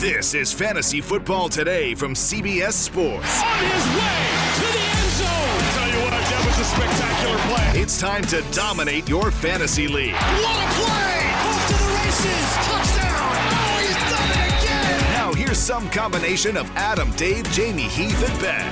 This is Fantasy Football Today from CBS Sports. On his way to the end zone. Tell you what, that was a spectacular play. It's time to dominate your fantasy league. What a play! Off to the races. Touchdown. Oh, he's done it again. Now here's some combination of Adam, Dave, Jamey, Heath, and Ben.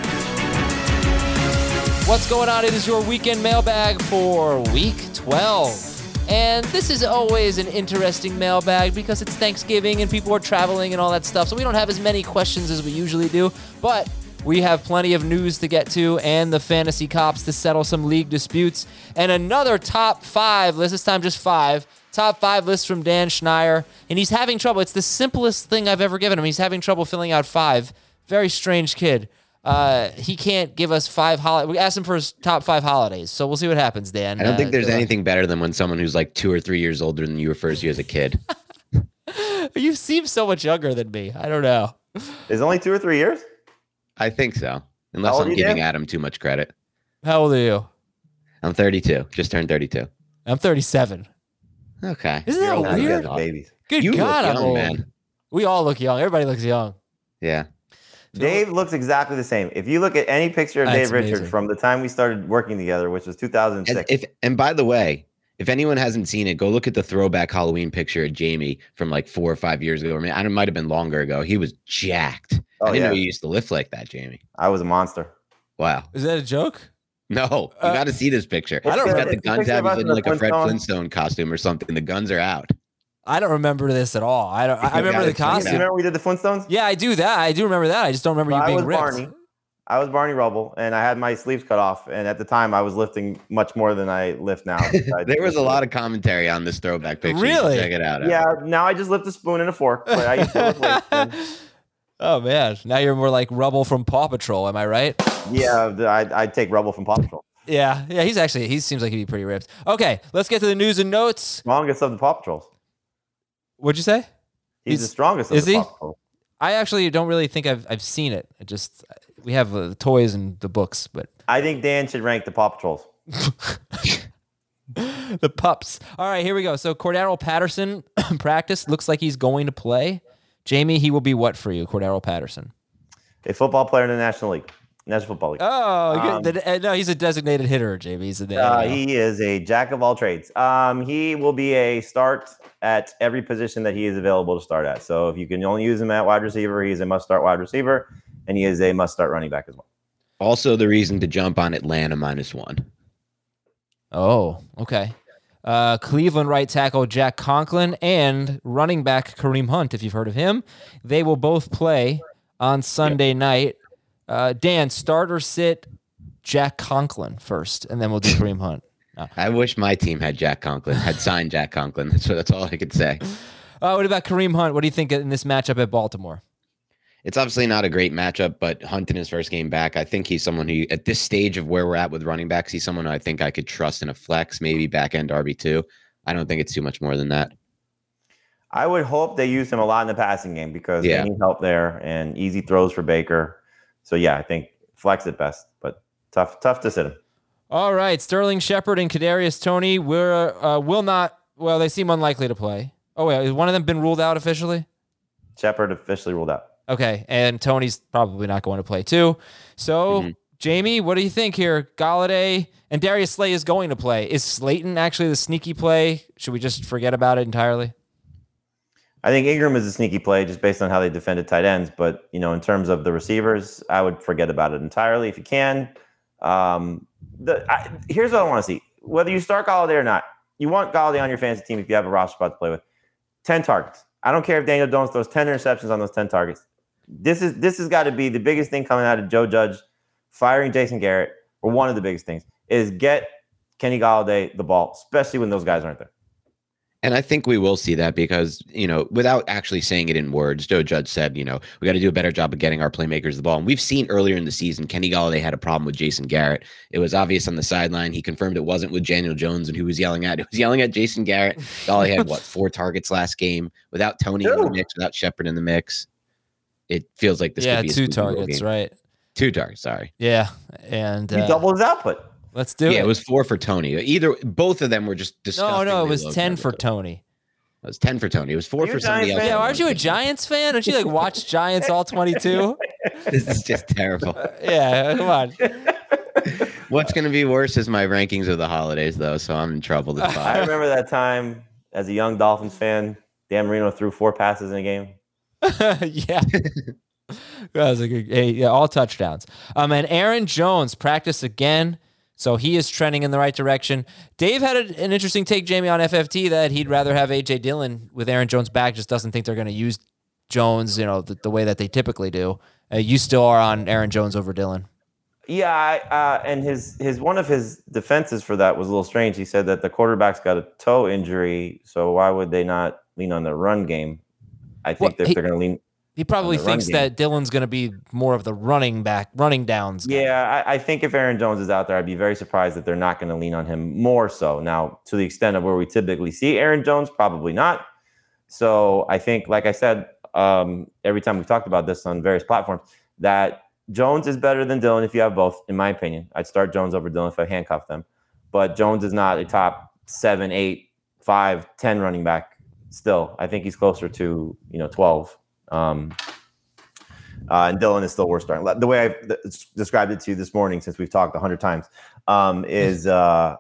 What's going on? It is your weekend mailbag for week 12. And this is always an interesting mailbag because it's Thanksgiving and people are traveling and all that stuff. So we don't have as many questions as we usually do. But we have plenty of news to get to and the fantasy cops to settle some league disputes. And another top five list, this time just five. Top five list from Dan Schneier. And he's having trouble. It's the simplest thing I've ever given him. He's having trouble filling out five. Very strange kid. Uh, he can't give us five holidays. We asked him for his top five holidays, so we'll see what happens, Dan. I don't Uh, think there's good luck. anything better than when someone who's like two or three years older than you refers to you as a kid. You seem so much younger than me. I don't know. Is it only two or three years? I think so, unless I'm giving Dan? Adam too much credit. How old are you? I'm 32, just turned 32. I'm 37. Okay. Isn't You're that weird? babies. Good You look God, I'm old. man. We all look young. Everybody looks young. Yeah. Dave looks exactly the same. If you look at any picture of That's Dave Richards amazing. from the time we started working together, which was And 2006, if and by the way, if anyone hasn't seen it, go look at the throwback Halloween picture of Jamey from like four or five years ago. I mean, it might have been longer ago. He was jacked. Oh, I didn't yeah. know you used to lift like that, Jamey. I was a monster. Wow. Is that a joke? No, you Uh, got to see this picture. I don't He's know. got the guns picture out. He's in in like a Fred Flintstone costume or something. The guns are out. I don't remember this at all. I don't. I remember the check it You costume. remember we did the Flintstones? Yeah, I do that. I do remember that. I just don't remember So you I being was ripped. Barney. I was Barney Rubble, and I had my sleeves cut off. And at the time, I was lifting much more than I lift now. There was a lot of commentary on this throwback picture. Really? Check it out. Yeah, now I just lift a spoon and a fork. But I used to lift weights then. oh man, now you're more like Rubble from Paw Patrol. Am I right? Yeah, I'd, I'd take Rubble from Paw Patrol. Yeah, yeah. He's actually. He seems like he'd be pretty ripped. Okay, let's get to the news and notes. Strongest of the Paw Patrols. What'd you say? He's, He's- the strongest is he? I actually don't really think I've I've seen it. I just we have uh, the toys and the books, but I think Dan should rank the Paw Patrols. the pups. All right, here we go. So Cordarrelle Patterson practice looks like he's going to play. Jamey, he will be what for you, Cordarrelle Patterson? A football player in the National League, National Football League. Oh, Um. The- uh, no, he's a designated hitter, Jamey. He's a Uh, he is a jack of all trades. Um, he will be a start at every position that he is available to start at. So if you can only use him at wide receiver, he's a must start wide receiver, and he is a must start running back as well. Also, the reason to jump on Atlanta minus one. Oh, okay. Uh, Cleveland right tackle Jack Conklin and running back Kareem Hunt, if you've heard of him. They will both play on Sunday night. Uh, Dan, start or sit Jack Conklin first, and then we'll do Kareem Hunt. I wish my team had Jack Conklin, had signed Jack Conklin. That's that's all I could say. Uh, what about Kareem Hunt? What do you think in this matchup at Baltimore? It's obviously not a great matchup, but Hunt in his first game back, I think he's someone who, at this stage of where we're at with running backs, he's someone who I think I could trust in a flex, maybe back end RB two. I don't think it's too much more than that. I would hope they use him a lot in the passing game because Yeah. they need help there and easy throws for Baker. So yeah, I think flex at best, but tough tough to sit him. All right, Sterling Shepard and Kadarius Toney will uh, will not. Well, they seem unlikely to play. Oh wait, has one of them been ruled out officially? Shepard officially ruled out. Okay, and Toney's probably not going to play too. So Mhm. Jamey, what do you think here? Golladay and Darius Slay is going to play. Is Slayton actually the sneaky play? Should we just forget about it entirely? I think Engram is a sneaky play just based on how they defended tight ends. But you know, in terms of the receivers, I would forget about it entirely if you can. Um, the I, here's what I want to see: whether you start Golladay or not, you want Golladay on your fantasy team if you have a roster spot to play with. Ten targets. I don't care if Daniel Jones throws ten interceptions on those ten targets. This is this has got to be the biggest thing coming out of Joe Judge firing Jason Garrett, or one of the biggest things, is get Kenny Golladay the ball, especially when those guys aren't there. And I think we will see that because, you know, without actually saying it in words, Joe Judge said, you know, we got to do a better job of getting our playmakers the ball. And we've seen earlier in the season, Kenny Golladay had a problem with Jason Garrett. It was obvious on the sideline. He confirmed it wasn't with Daniel Jones and who was yelling at. It was yelling at Jason Garrett. Golladay had what four targets last game without Toney in the mix, without Shepard in the mix. It feels like this. yeah, could be two Super targets, game. right? Two targets. Sorry. Yeah, and He uh, doubled his output. Let's do yeah, it. it was four for Toney. Either both of them were just no, disgusting. no, it was ten for Toney. It was ten for Toney. It was four Are for somebody else. Yeah, aren't you a Giants fan? Don't you like watch Giants all twenty two? This is just terrible. Yeah, come on. What's going to be worse is my rankings of the holidays, though, so I'm in trouble this I remember that time as a young Dolphins fan, Dan Marino threw four passes in a game. yeah. That was a good, hey, yeah, all touchdowns. Um, and Aaron Jones practiced again, so he is trending in the right direction. Dave had a- an interesting take, Jamey, on FFT that he'd rather have AJ Dillon with Aaron Jones back. Just doesn't think they're going to use Jones, you know, the, the way that they typically do. Uh, you still are on Aaron Jones over Dillon. Yeah, I, uh, and his his one of his defenses for that was a little strange. He said that the quarterback's got a toe injury, so why would they not lean on the run game? I think Well, that he- they're going to lean. He probably On the run thinks that Dillon's going to be more of the running back, running downs. guy. Yeah, I, I think if Aaron Jones is out there, I'd be very surprised that they're not going to lean on him more so. Now, to the extent of where we typically see Aaron Jones, probably not. So I think, like I said, um, every time we've talked about this on various platforms, that Jones is better than Dillon if you have both, in my opinion. I'd start Jones over Dillon if I handcuff them. But Jones is not a top seven, eight, five, ten running back still. I think he's closer to, you know, 12. Um, uh, and Dillon is still worth starting. The way I've th- described it to you this morning, since we've talked a hundred times, um, is uh,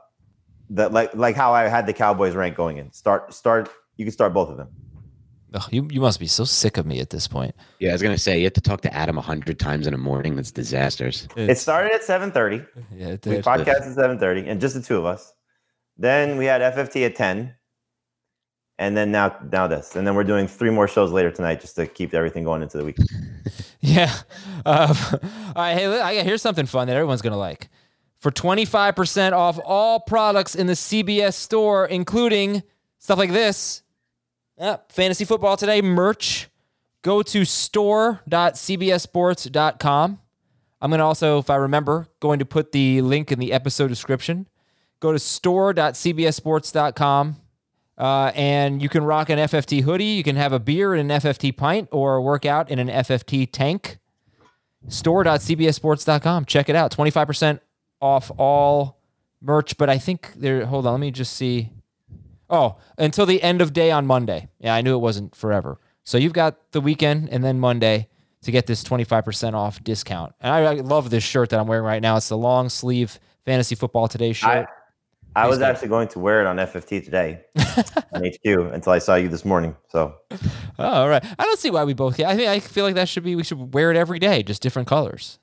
that like like how I had the Cowboys rank going in. Start start. You can start both of them. Ugh, you, you must be so sick of me at this point. Yeah, I was going to say, you have to talk to Adam a 100 times in a morning. That's disasters. It started at seven thirty. yeah, it We did. podcast at seven thirty, and just the two of us. Then we had FFT at ten, and then now now this, and then we're doing three more shows later tonight just to keep everything going into the week. Yeah. Um, all right. Hey, here's something fun that everyone's gonna like. For 25% off all products in the CBS store, including stuff like this. Yeah, fantasy football today merch. Go to store.cbssports.com. I'm gonna also, if I remember, going to put the link in the episode description. Go to store.cbssports.com. Uh, and you can rock an FFT hoodie. You can have a beer in an FFT pint or work out in an FFT tank. Store.cbssports.com. Check it out. 25% off all merch. But I think there, hold on, let me just see. Oh, until the end of day on Monday. Yeah, I knew it wasn't forever. So you've got the weekend and then Monday to get this 25% off discount. And I, I love this shirt that I'm wearing right now. It's the long sleeve fantasy football today shirt. I was actually going to wear it on FFT today on HQ until I saw you this morning. So Oh, all right. I don't see why we both. I think I feel like that should be. We should wear it every day, just different colors.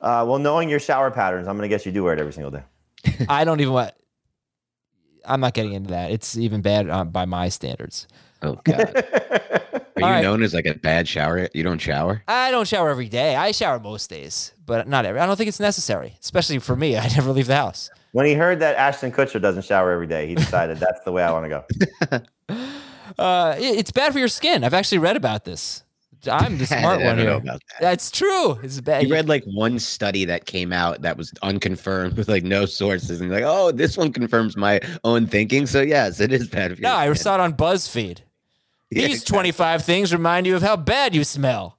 Uh, well, knowing your shower patterns, I'm going to guess you do wear it every single day. I don't even want. I'm not getting into that. It's even bad uh, by my standards. Oh, God. Are you All right. known as like a bad shower? You don't shower? I don't shower every day. I shower most days, but not every. I don't think it's necessary, especially for me. I never leave the house. When he heard that Ashton Kutcher doesn't shower every day, he decided that's the way I want to go. Uh, it- it's bad for your skin. I've actually read about this. I'm the I smart don't one know here. about that. That's true. It's bad. You read like one study that came out that was unconfirmed with like no sources, and you're like, oh, this one confirms my own thinking. So yes, it is bad. for No, your I saw it on BuzzFeed. Yeah, These 25 things remind you of how bad you smell.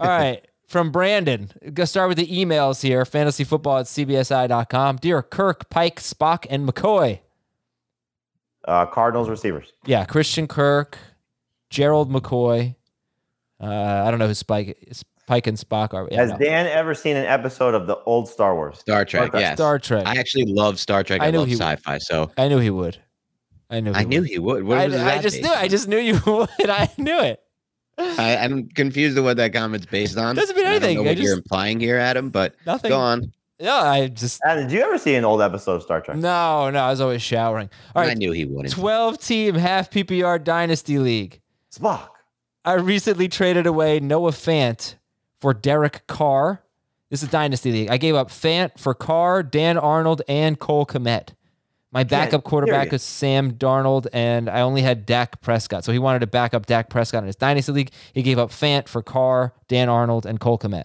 All right. From Brandon. Go start with the emails here. Fantasyfootball at cbsi.com. Dear Kirk, Pike, Spock, and McCoy. Uh, Cardinals receivers. Yeah, Christian Kirk, Gerald McCoy. Uh, I don't know who Spike is. Pike and Spock are. Yeah, Has no. Dan ever seen an episode of the old Star Wars? Star Trek. Trek. Yes. Star Trek. I actually love Star Trek. I I, knew love he sci-fi. So I knew he would. I knew. He I knew he would. What I, was I just based knew. I just knew you would. I knew it. I, I'm confused at what that comment's based on. Doesn't mean anything. I don't know anything. I what you're just- implying here, Adam. But Nothing. go on. Yeah, I just Adam, did you ever see an old episode of Star Trek? no, no. I was always showering. All I knew he wouldn't. twelve team half PPR dynasty league. Spock. I recently traded away Noah Fant for Derek Carr. This is Dynasty League. I gave up Fant for Carr, Dan Arnold, and Cole Kmet. My backup quarterback is Sam Darnold, and I only had Dak Prescott. So he wanted to back up Dak Prescott in his Dynasty League. He gave up Fant for Carr, Dan Arnold, and Cole Kmet.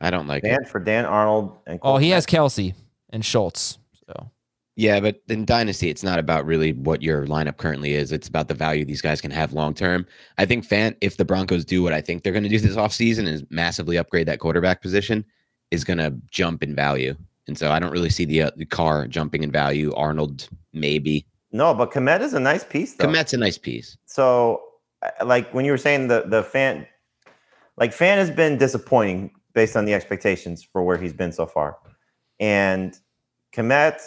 I don't like it. For Dan Arnold and Oh, Cole he Kmet. has Kelce and Schultz. So Yeah, but in Dynasty, it's not about really what your lineup currently is. It's about the value these guys can have long term. I think Fant, if the Broncos do what I think they're going to do this offseason is massively upgrade that quarterback position, is going to jump in value. And so I don't really see the, uh, the Carr jumping in value. Arnold, maybe. No, but Kmet is a nice piece though. Kmet's a nice piece. So, uh, like when you were saying the the Fant, like Fant has been disappointing based on the expectations for where he's been so far, and Kmet,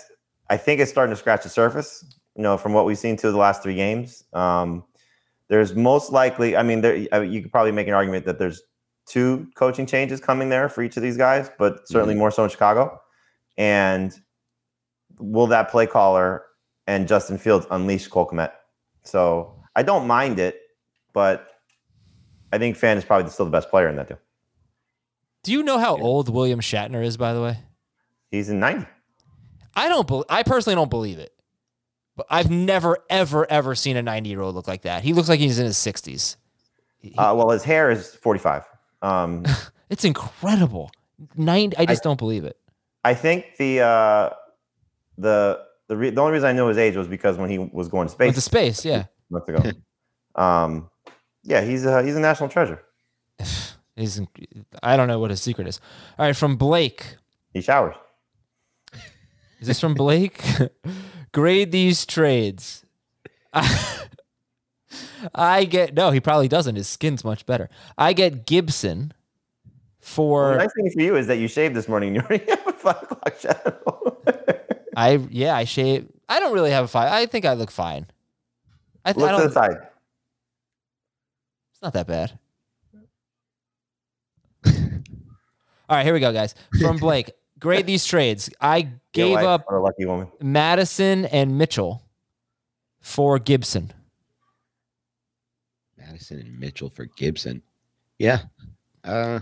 I think is starting to scratch the surface. You know, from what we've seen to the last three games, um, there's most likely. I mean, there I mean, you could probably make an argument that there's two coaching changes coming there for each of these guys, but certainly more so in Chicago. And will that play caller and Justin Fields unleash Cole Kmet? So I don't mind it, but I think Fant is probably still the best player in that deal. do you know how old William Shatner is, by the way? He's in 90. I don't. Be- I personally don't believe it. But I've never, ever, ever seen a 90 year old look like that. He looks like he's in his 60s. Uh, well, his hair is 45. Um, It's incredible. Nine. I just don't believe it. I think the uh, the the, re- the only reason I knew his age was because when he was going to space With the space, yeah. months ago. um, yeah, he's a, he's a national treasure. He's. I don't know what his secret is. All right, from Blake. He showers. Is this from Blake? Grade these trades. I get no. He probably doesn't. His skin's much better. I get Gibson for. the nice thing for you is that you shaved this morning. You already have a five o'clock shadow. I yeah. I shave. I don't really have a five. I think I look fine. I, th- Look I to don't. the side. It's not that bad. All right, here we go, guys. From Blake, grade these trades. I gave wife up or a lucky woman. Mattison and Mitchell for Gibson. Mattison and Mitchell for Gibson. Yeah. Uh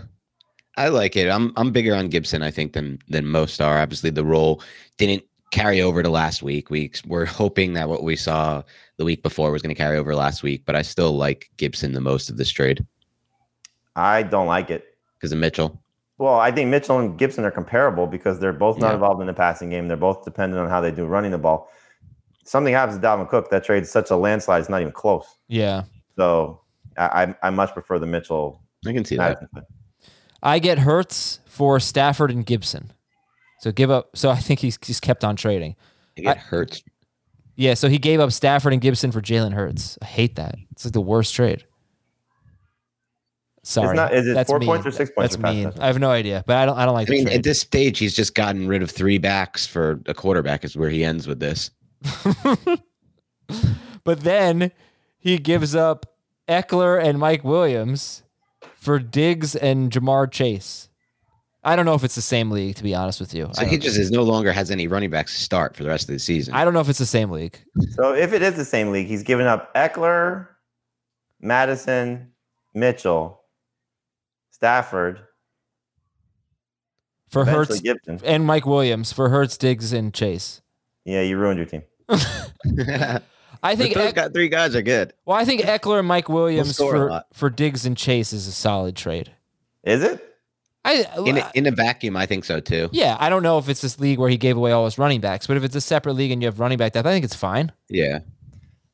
I like it. I'm I'm bigger on Gibson, I think, than than most are. Obviously, the role didn't carry over to last week. We we're hoping that what we saw the week before was going to carry over last week, but I still like Gibson the most of this trade I don't like it. because of Mitchell. Well, I think Mitchell and Gibson are comparable because they're both not Yeah. involved in the passing game. They're both dependent on how they do running the ball. Something happens to Dalvin Cook, that trade's such a landslide, it's not even close. Yeah. So I, I, I much prefer the Mitchell. I can see that. Mattison fit. I get Hurts for Stafford and Gibson. So give up. So I think he's he's kept on trading. I hurts. Yeah. So he gave up Stafford and Gibson for Jalen Hurts. I hate that. It's like the worst trade. Sorry. not- is it That's four mean. points or six points That's mean. I have no idea, but I don't. I don't like I mean, trade. at this stage, he's just gotten rid of three backs for a quarterback. Is where he ends with this. But then he gives up Ekeler and Mike Williams for Diggs and Ja'Marr Chase. I don't know if it's the same league, to be honest with you. So he just is no longer has any running backs to start for the rest of the season. I don't know if it's the same league. So if it is the same league, he's given up Ekeler, Mattison, Mitchell, Stafford, For eventually Hurts Gibson. and Mike Williams, for Hurts, Diggs, and Chase. Yeah, you ruined your team. I think But those Eck- got three guys are good. well, I think Ekeler and Mike Williams score a for, for Diggs and Chase is a solid trade. Is it? I In a, in a vacuum, I think so too. yeah, I don't know if it's this league where he gave away all his running backs, but if it's a separate league and you have running back depth, I think it's fine. Yeah.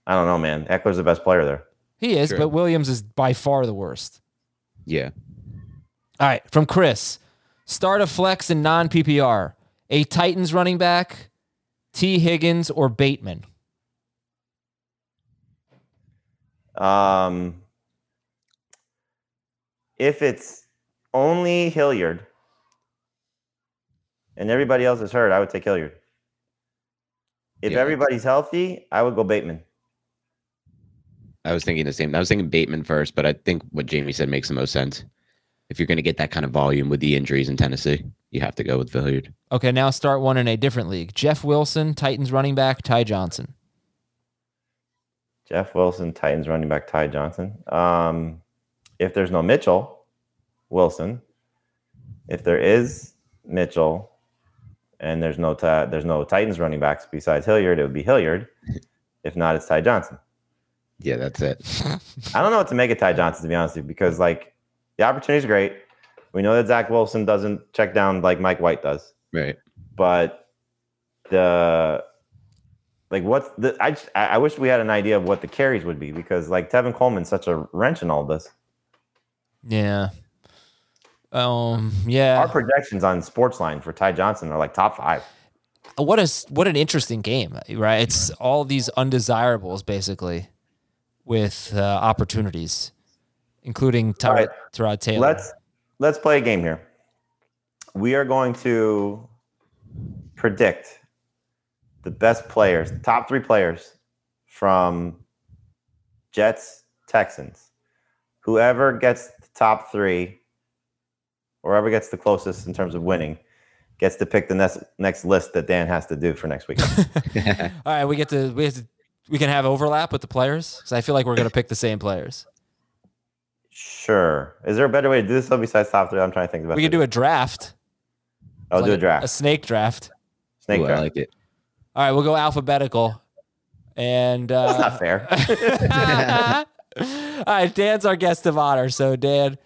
I don't know, man. Ekeler's the best player there. He is, True. but Williams is by far the worst. Yeah. All right, from Chris. Start a flex in non PPR. A Titans running back, T. Higgins, or Bateman. Um, if it's only Hilliard and everybody else is hurt, I would take Hilliard. If Yeah. everybody's healthy, I would go Bateman. I was thinking the same. I was thinking Bateman first, but I think what Jamey said makes the most sense. If you're going to get that kind of volume with the injuries in Tennessee, you have to go with Hilliard. Okay, now start one in a different league. Jeff Wilson, Titans running back, Ty Johnson. Jeff Wilson, Titans running back Ty Johnson. Um, if there's no Mitchell, Wilson. If there is Mitchell, and there's no there's no Titans running backs besides Hilliard, it would be Hilliard. If not, it's Ty Johnson. Yeah, that's it. I don't know what to make of Ty Johnson to be honest with you, because like the opportunity is great. We know that Zach Wilson doesn't check down like Mike White does, Right. but the like what's the I just, I wish we had an idea of what the carries would be because like Tevin Coleman's such a wrench in all this. Yeah. Um. Yeah. Our projections on Sportsline for Ty Johnson are like top five. What is what an interesting game, right? It's all these undesirables basically, with uh, opportunities, including Tyrod, right. Tyrod Taylor. Let's let's play a game here. We are going to predict the best players, top three players from Jets, Texans. Whoever gets the top three, or whoever gets the closest in terms of winning, gets to pick the next next list that Dan has to do for next week. all right, we get to we have to we can have overlap with the players because I feel like we're gonna pick the same players. sure. Is there a better way to do this though besides top three? I'm trying to think about. We could do a draft. I'll Like do a draft. a snake draft. Snake Ooh, I like it. All right, we'll go alphabetical, and uh, That's not fair. All right, Dan's our guest of honor. So Dan,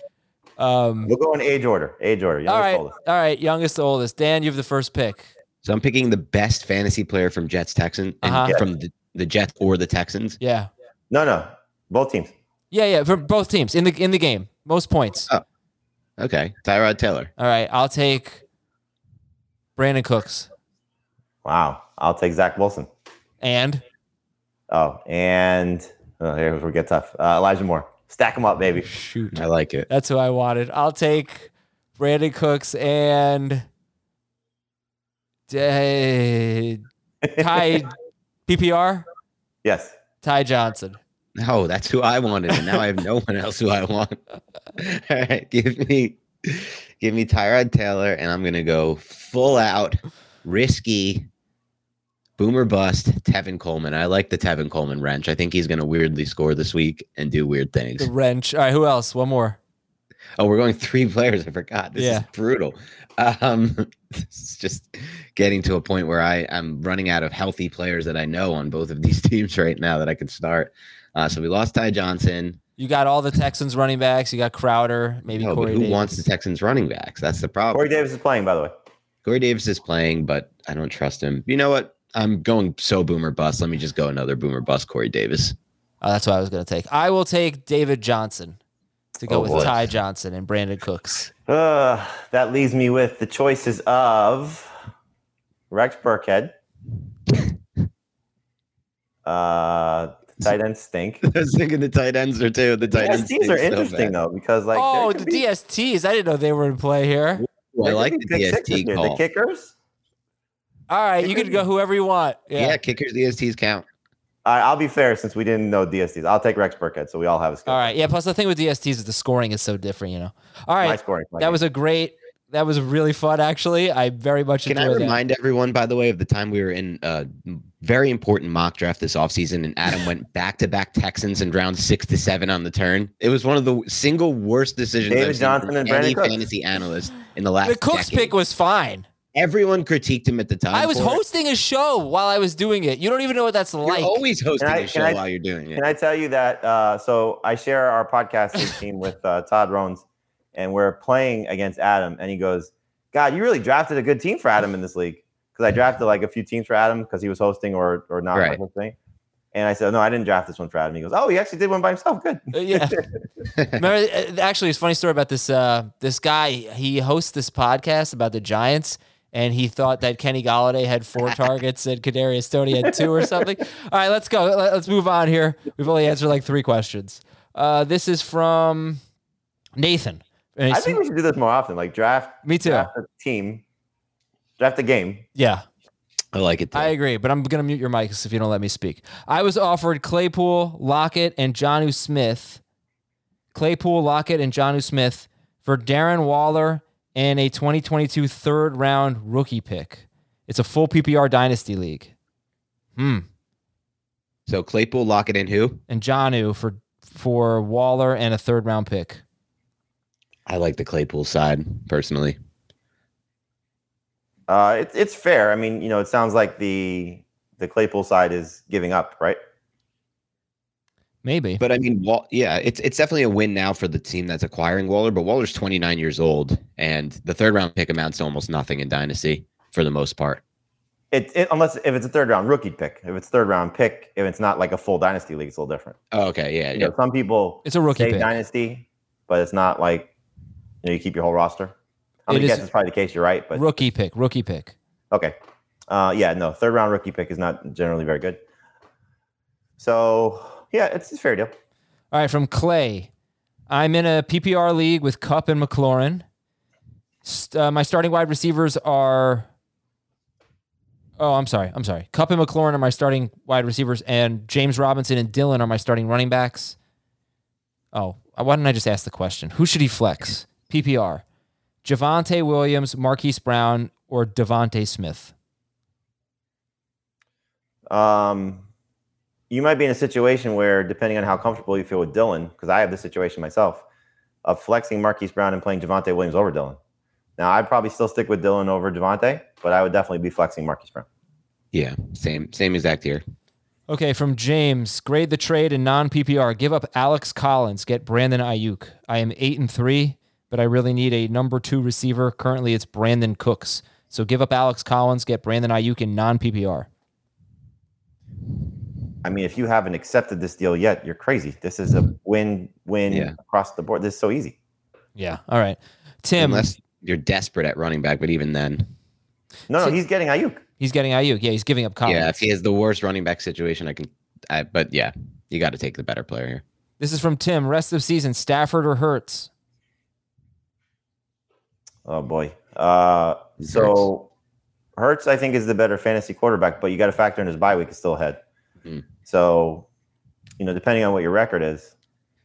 um, we'll go in age order. Age order. all youngest, right, oldest. all right, youngest to oldest. Dan, you have the first pick. So I'm picking the best fantasy player from Jets Texans and Uh-huh. from the, the Jets or the Texans. Yeah, No, no, both teams. yeah, yeah. For both teams in the in the game, most points. Oh. Okay. Tyrod Taylor. All right, I'll take Brandin Cooks Wow. I'll take Zach Wilson. and Oh, and oh, here we get tough. Uh, Elijah Moore. Stack them up, baby. shoot. I like it. That's who I wanted. I'll take Brandin Cooks and uh, Ty PPR Yes. Ty Johnson. No, that's who I wanted, and now I have no one else who I want. All right, give me, give me Tyrod Taylor, and I'm gonna go full out, risky, boomer bust. Tevin Coleman. I like the Tevin Coleman wrench. I think he's gonna weirdly score this week and do weird things. The wrench. All right, who else? One more. Oh, we're going three players. I forgot. This Yeah. is brutal. Um, this is just getting to a point where I am running out of healthy players that I know on both of these teams right now that I could start. Uh, so we lost Ty Johnson. You got all the Texans running backs. You got Crowder, maybe No, Corey but who Davis. wants the Texans running backs? That's the problem. Corey Corey, Davis is playing, by the way. Corey Davis is playing, but I don't trust him. You know what? I'm going so boomer bust. Let me just go another boomer bust. Corey Davis. Oh, that's what I was going to take. I will take David Johnson to go Oh, with boy. Ty Johnson and Brandin Cooks. Uh, that leaves me with the choices of Rex Burkhead. Uh, tight ends stink. I was thinking the tight ends are too. The tight ends DSTs stink are interesting bad. though because like oh, the be- DSTs. I didn't know they were in play here. Well, I like the be DST here. call. The kickers. All right, you can go whoever you want. yeah. Yeah. kickers DSTs count. All right, I'll be fair since we didn't know DSTs. I'll take Rex Burkhead, so we all have a skill. All right. Yeah. Plus, the thing with DSTs is the scoring is so different. You know. All right, My scoring. my That game. was a great. That was really fun. Actually, I very much Can I enjoyed that. remind everyone, by the way, of the time we were in a very important mock draft this offseason and Adam went back to back Texans in round six to seven on the turn? It was one of the single worst decisions David I've seen Johnson from and Brandon any Cooks. fantasy analyst in the last The Cooks decade. pick was fine. Everyone critiqued him at the time. I was for it. hosting a show while I was doing it. You don't even know what that's like. You're like. always hosting Can I- a show I- while you're doing it. Can I tell you that? Uh, so I share our podcasting team with uh, Todd Rones, and we're playing against Adam, and he goes, "God, you really drafted a good team for Adam in this league." Because I drafted like a few teams for Adam because he was hosting or or not Right. hosting. And I said, "No, I didn't draft this one for Adam." He goes, "Oh, he actually did one by himself. Good." Uh, yeah. Remember, uh, actually, it's a funny story about this. Uh, this guy, he hosts this podcast about the Giants, and he thought that Kenny Golladay had four targets and Kadarius Toney had two or something. All right, let's go. Let- Let's move on here. We've only answered like three questions. Uh, this is from Nathan. And I think we should do this more often. Like draft. Me too. Draft a team. Draft a game. yeah, I like it. Too. I agree, but I'm going to mute your mics if you don't let me speak. I was offered Claypool, Lockett, and Jonnu Smith. Claypool, Lockett, and Jonnu Smith for Darren Waller and a 2022 third round rookie pick. It's a full PPR dynasty league. Hmm. so Claypool, lock it in. Who? And Jonnu for for Waller and a third round pick. I like the Claypool side personally. Uh, it's it's fair. I mean, you know, it sounds like the the Claypool side is giving up, right? Maybe. But I mean, Wall, yeah, it's it's definitely a win now for the team that's acquiring Waller. But Waller's 29 years old, and the third round pick amounts to almost nothing in Dynasty for the most part. It, it unless if it's a third round rookie pick. If it's third round pick, if it's not like a full dynasty league, it's a little different. Oh, okay, yeah, You yeah. know, some people It's a rookie say pick. dynasty, but it's not like you know you keep your whole roster. I'm It gonna guess it's probably the case. You're right, but rookie pick. Rookie pick. okay. Uh, yeah, no, third round rookie pick is not generally very good. So yeah, it's a fair deal. All right, from Clay. I'm in a PPR league with Kupp and McLaurin. St- uh, my starting wide receivers are. Oh, I'm sorry. I'm sorry. Kupp and McLaurin are my starting wide receivers, and James Robinson and Dillon are my starting running backs. Oh, why didn't I just ask the question? Who should he flex? PPR. Javonte Williams, Marquise Brown, or DeVonta Smith? Um, you might be in a situation where, depending on how comfortable you feel with Dillon, because I have this situation myself, of flexing Marquise Brown and playing Javonte Williams over Dillon. Now, I'd probably still stick with Dillon over Javonte, but I would definitely be flexing Marquise Brown. Yeah, same same exact here. Okay, from James, grade the trade in non PPR. Give up Alex Collins, get Brandon Aiyuk. I am eight and three, but I really need a number two receiver. Currently, it's Brandin Cooks. So give up Alex Collins, get Brandon Aiyuk in non PPR. I mean, if you haven't accepted this deal yet, you're crazy. This is a win-win Yeah. across the board. This is so easy. Yeah. All right. Tim, Unless you're desperate at running back, but even then, No, no, he's getting Aiyuk. he's getting Aiyuk. Yeah, he's giving up Collins. yeah, if he has the worst running back situation, I can. I, but yeah, you got to take the better player here. This is from Tim. Rest of season, Stafford or Hurts? Oh boy. Uh, so Hurts, I think, is the better fantasy quarterback, but you got to factor in his bye week is still ahead. Mhm. So, you know, depending on what your record is,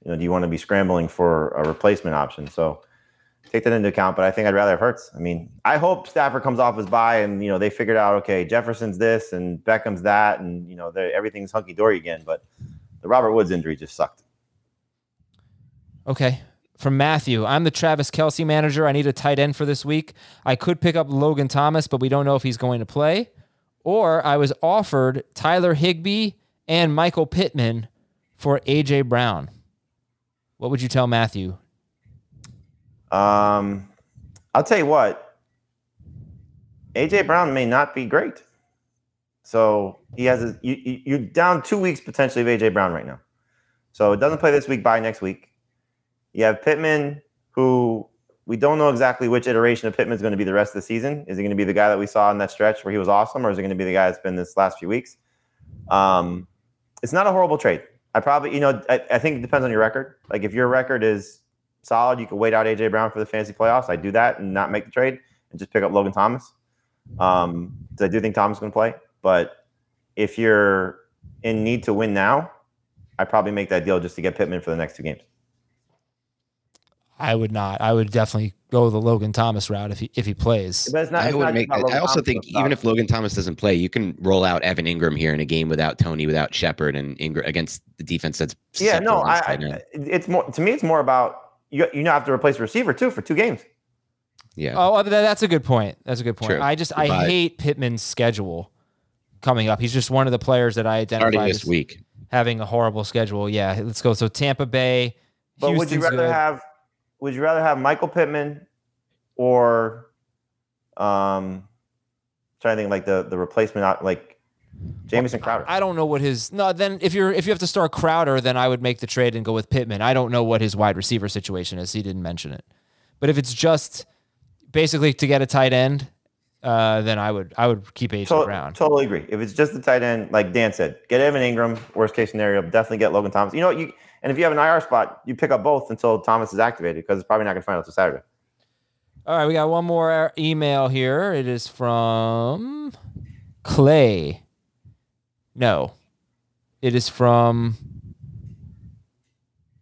you know, do you want to be scrambling for a replacement option? So take that into account. But I think I'd rather have Hurts. I mean, I hope Stafford comes off his bye and you know they figured out okay, Jefferson's this and Beckham's that, and you know everything's hunky dory again. But the Robert Woods injury just sucked. Okay. From Matthew, I'm the Travis Kelce manager. I need a tight end for this week. I could pick up Logan Thomas, but we don't know if he's going to play. Or I was offered Tyler Higbee and Michael Pittman for AJ Brown. What would you tell Matthew? Um, I'll tell you what. AJ Brown may not be great. So he has a, you, you- you're down two weeks potentially of AJ Brown right now. So it doesn't play this week. By next week, you have Pittman, who we don't know exactly which iteration of Pittman is going to be the rest of the season. Is he going to be the guy that we saw in that stretch where he was awesome, or is it going to be the guy that's been this last few weeks? Um, it's not a horrible trade. I probably, you know, I, I think it depends on your record. Like if your record is solid, you could wait out AJ Brown for the fantasy playoffs. I do that and not make the trade and just pick up Logan Thomas. Um, I do think Thomas to play. But if you're in need to win now, I probably make that deal just to get Pittman for the next two games. I would not. I would definitely go the Logan Thomas route if he if he plays. But it's not. I it's would not make. just about Logan I also Thomas, think even if Logan Thomas doesn't play, you can roll out Evan Engram here in a game without Toney, without Shepard, and Engram against the defense that's yeah, no, I, against I, it's more to me. It's more about you. You now have to replace a receiver too for two games. yeah. Oh, that's a good point. That's a good point. True. I just I hate Pittman's schedule coming up. He's just one of the players that I starting identify this week. having a horrible schedule. Yeah, let's go. So Tampa Bay. But would you rather good. have? Would you rather have Michael Pittman or um? Trying to think like the the replacement like Jamison Crowder. I don't know what his no. Then if you're if you have to start Crowder, then I would make the trade and go with Pittman. I don't know what his wide receiver situation is. He didn't mention it. But if it's just basically to get a tight end, uh, then I would I would keep AJ To- Brown. Totally agree. If it's just the tight end, like Dan said, get Evan Engram. Worst case scenario, definitely get Logan Thomas. You know, what you and if you have an IR spot, you pick up both until Thomas is activated because it's probably not going to find out until Saturday. All right, we got one more uh, email here. It is from Clay. No, it is from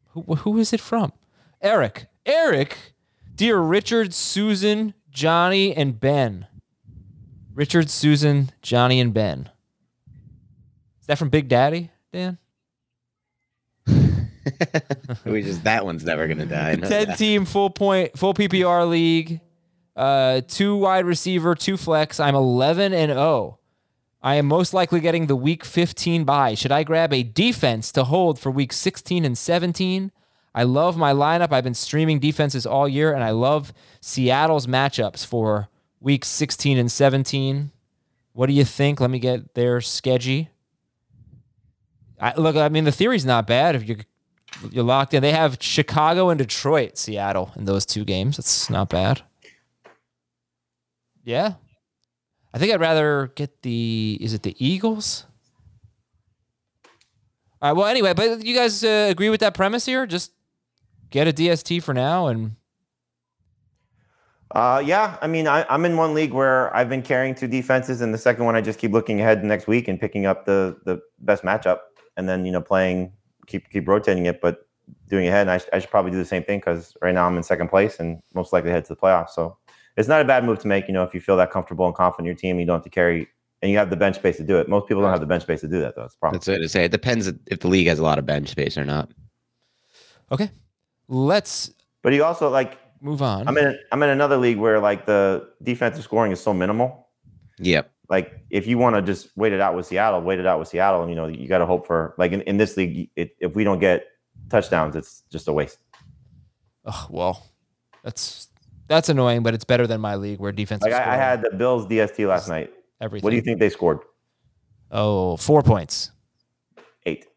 who? Who is it from? Eric. Eric, dear Richard, Susan, Johnny, and Ben. Richard, Susan, Johnny, and Ben. Is that from Big Daddy, Dan? We just that one's never gonna die. I 10 that. team full point full PPR league. Uh two wide receiver, two flex. I'm 11 and 0. I am most likely getting the week 15 bye. Should I grab a defense to hold for week 16 and 17? I love my lineup. I've been streaming defenses all year and I love Seattle's matchups for week 16 and 17. What do you think? Let me get their schedule. I, look, I mean, the theory's not bad if you're you're locked in. They have Chicago and Detroit, Seattle in those two games. That's not bad. Yeah. I think I'd rather get the is it the Eagles? All right, well anyway, but you guys uh, agree with that premise here? Just get a DST for now and Uh, yeah, I mean, I, I'm in one league where I've been carrying two defenses, and the second one I just keep looking ahead next week and picking up the the best matchup, and then you know playing keep keep rotating it, but doing ahead. And I, sh- I should probably do the same thing because right now I'm in second place and most likely head to the playoffs. So it's not a bad move to make. You know, if you feel that comfortable and confident in your team, you don't have to carry, and you have the bench space to do it. Most people don't have the bench space to do that, though. It's a problem. That's what to say. It depends if the league has a lot of bench space or not. okay. Let's But you also like move on. I'm in I'm in another league where like the defensive scoring is so minimal. Yep. Like if you want to just wait it out with Seattle, wait it out with Seattle, and you know you got to hope for like in, in this league, it, if we don't get touchdowns, it's just a waste. Oh, well, that's that's annoying, but it's better than my league where defense. Like I, I had the Bills DST last night. everything. What do you think they scored? Oh, four points. Eight.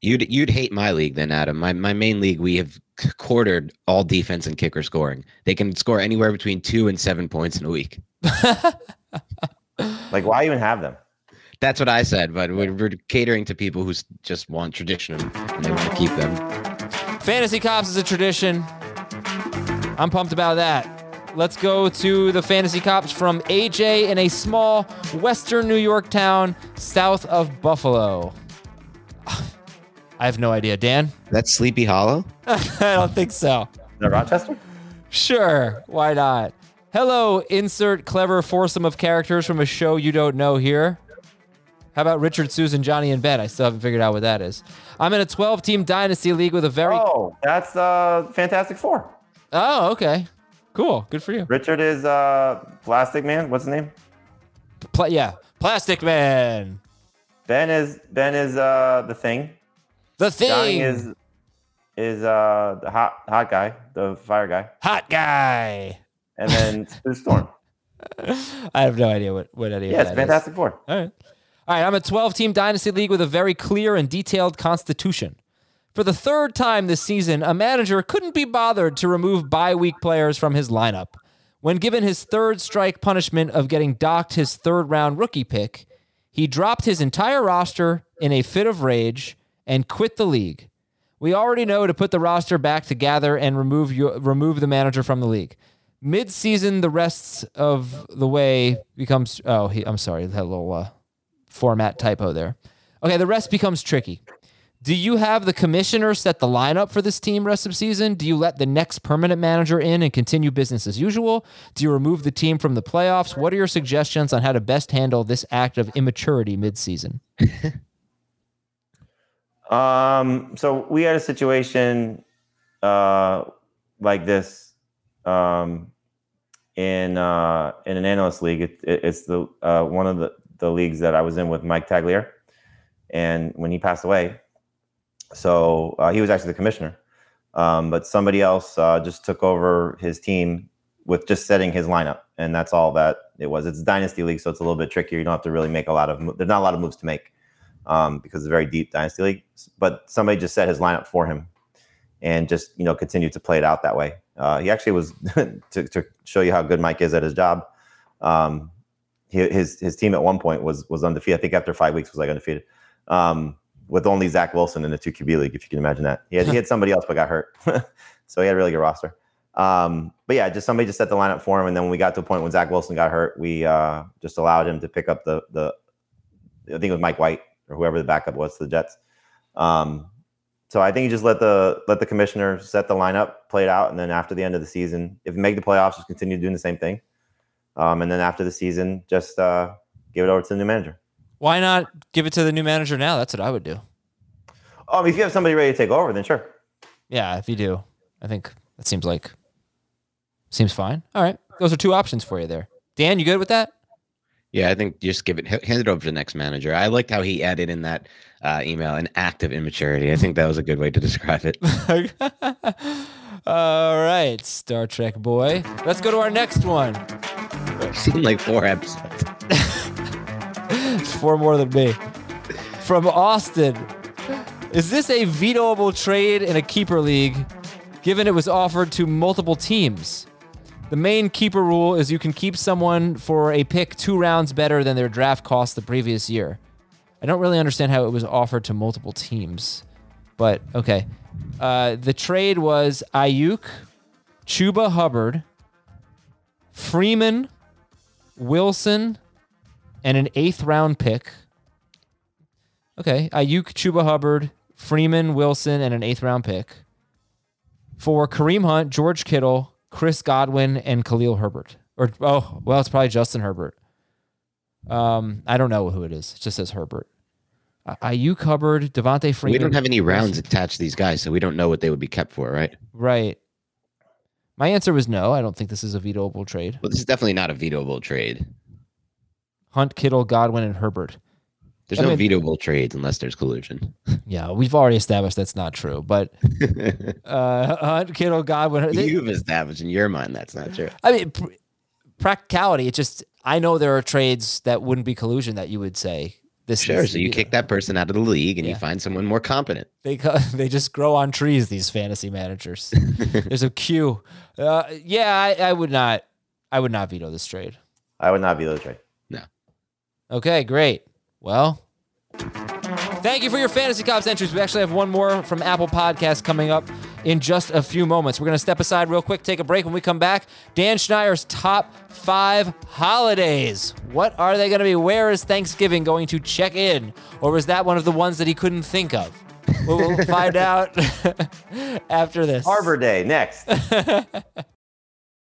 You'd you'd hate my league then, Adam. My my main league, we have quartered all defense and kicker scoring. They can score anywhere between two and seven points in a week. Like why even have them? That's what I said, but we're, we're catering to people who just want tradition and they want to keep them. Fantasy Cops is a tradition. I'm pumped about that. Let's go to the Fantasy Cops from AJ in a small western New York town south of Buffalo. I have no idea. Dan? That's Sleepy Hollow. I don't think so. Is that Rochester? Sure, why not? Hello, insert clever foursome of characters from a show you don't know here. How about Richard, Susan, Johnny, and Ben? I still haven't figured out what that is. I'm in a 12 team dynasty league with a very. Oh, that's uh Fantastic Four. Oh, okay. Cool. Good for you. Richard is uh Plastic Man. What's his name? Pla- yeah. Plastic Man. Ben is Ben is uh the thing. The Johnny thing. is is uh the hot hot guy, the fire guy, Hot guy. And then Sue Storm. I have no idea what, what any Yeah, of it's that is. Fantastic Four. All right. All right. I'm a 12 team dynasty league with a very clear and detailed constitution. For the third time this season, a manager couldn't be bothered to remove bye week players from his lineup. When given his third strike punishment of getting docked his third round rookie pick, he dropped his entire roster in a fit of rage and quit the league. We already know to put the roster back together and remove you, remove the manager from the league. Mid-season, the rest of the way becomes. Oh, he, I'm sorry, that little uh, format typo there. Okay, the rest becomes tricky. Do you have the commissioner set the lineup for this team rest of season? Do you let the next permanent manager in and continue business as usual? Do you remove the team from the playoffs? What are your suggestions on how to best handle this act of immaturity mid-season? Um, so we had a situation uh, like this um, in uh, in an analyst league. It, it, it's the uh, one of the, the leagues that I was in with Mike Tagliere, and when he passed away, so uh, he was actually the commissioner, um, but somebody else uh, just took over his team with just setting his lineup, and that's all that it was. It's a dynasty league, so it's a little bit trickier. You don't have to really make a lot of. mo- There's not a lot of moves to make um, because it's a very deep dynasty league. But somebody just set his lineup for him, and just you know continued to play it out that way. Uh, he actually was to, to show you how good Mike is at his job. Um, hi- his his team at one point was was undefeated. I think after five weeks was like undefeated, um, with only Zach Wilson in the two QB league. If you can imagine that, he had, he had somebody else but got hurt, so he had a really good roster. Um, but yeah, just somebody just set the lineup for him, and then when we got to a point when Zach Wilson got hurt, we uh, just allowed him to pick up the the I think it was Mike White or whoever the backup was to the Jets. Um, so I think you just let the let the commissioner set the lineup, play it out, and then after the end of the season, if you make the playoffs, just continue doing the same thing. Um, and then after the season, just uh, give it over to the new manager. Why not give it to the new manager now? That's what I would do. Oh, if you have somebody ready to take over, then sure. Yeah, if you do, I think that seems like seems fine. All right, those are two options for you there. Dan, you good with that? Yeah, I think just give it, hand it over to the next manager. I liked how he added in that uh, email an act of immaturity. I think that was a good way to describe it. All right, Star Trek boy. Let's go to our next one. Seen like four episodes. It's four more than me. From Austin. Is this a vetoable trade in a keeper league, given it was offered to multiple teams? The main keeper rule is you can keep someone for a pick two rounds better than their draft cost the previous year. I don't really understand how it was offered to multiple teams, but okay. Uh, the trade was Aiyuk, Chuba Hubbard, Freeman, Wilson, and an eighth round pick. Okay, Aiyuk, Chuba Hubbard, Freeman, Wilson, and an eighth round pick for Kareem Hunt, George Kittle, Chris Godwin, and Khalil Herbert. Or oh, well, it's probably Justin Herbert. Um, I don't know who it is. It just says Herbert. Uh, Aiyuk, Hubbard, Devonta Freeman. We don't have any rounds attached to these guys, so we don't know what they would be kept for, right? Right. My answer was no. I don't think this is a vetoable trade. Well, this is definitely not a vetoable trade. Hunt, Kittle, Godwin, and Herbert. There's I no mean- vetoable trades unless there's collusion. Yeah, we've already established that's not true. But uh, Hunt, Kittle, Godwin. they- You've established in your mind that's not true. I mean, pr- practicality. It just I know there are trades that wouldn't be collusion that you would say this. Sure. is, So you know, kick that person out of the league and Yeah. you find someone more competent. They they just grow on trees. These fantasy managers. There's a queue. Uh, yeah, I, I would not. I would not veto this trade. I would not veto the trade. No. Okay, great. Well, thank you for your fantasy cops entries. We actually have one more from Apple Podcast coming up in just a few moments. We're going to step aside real quick, take a break. When we come back, Dan Schneier's top five holidays. What are they going to be? Where is Thanksgiving going to check in? Or was that one of the ones that he couldn't think of? We'll we'll find out after this. Arbor Day next.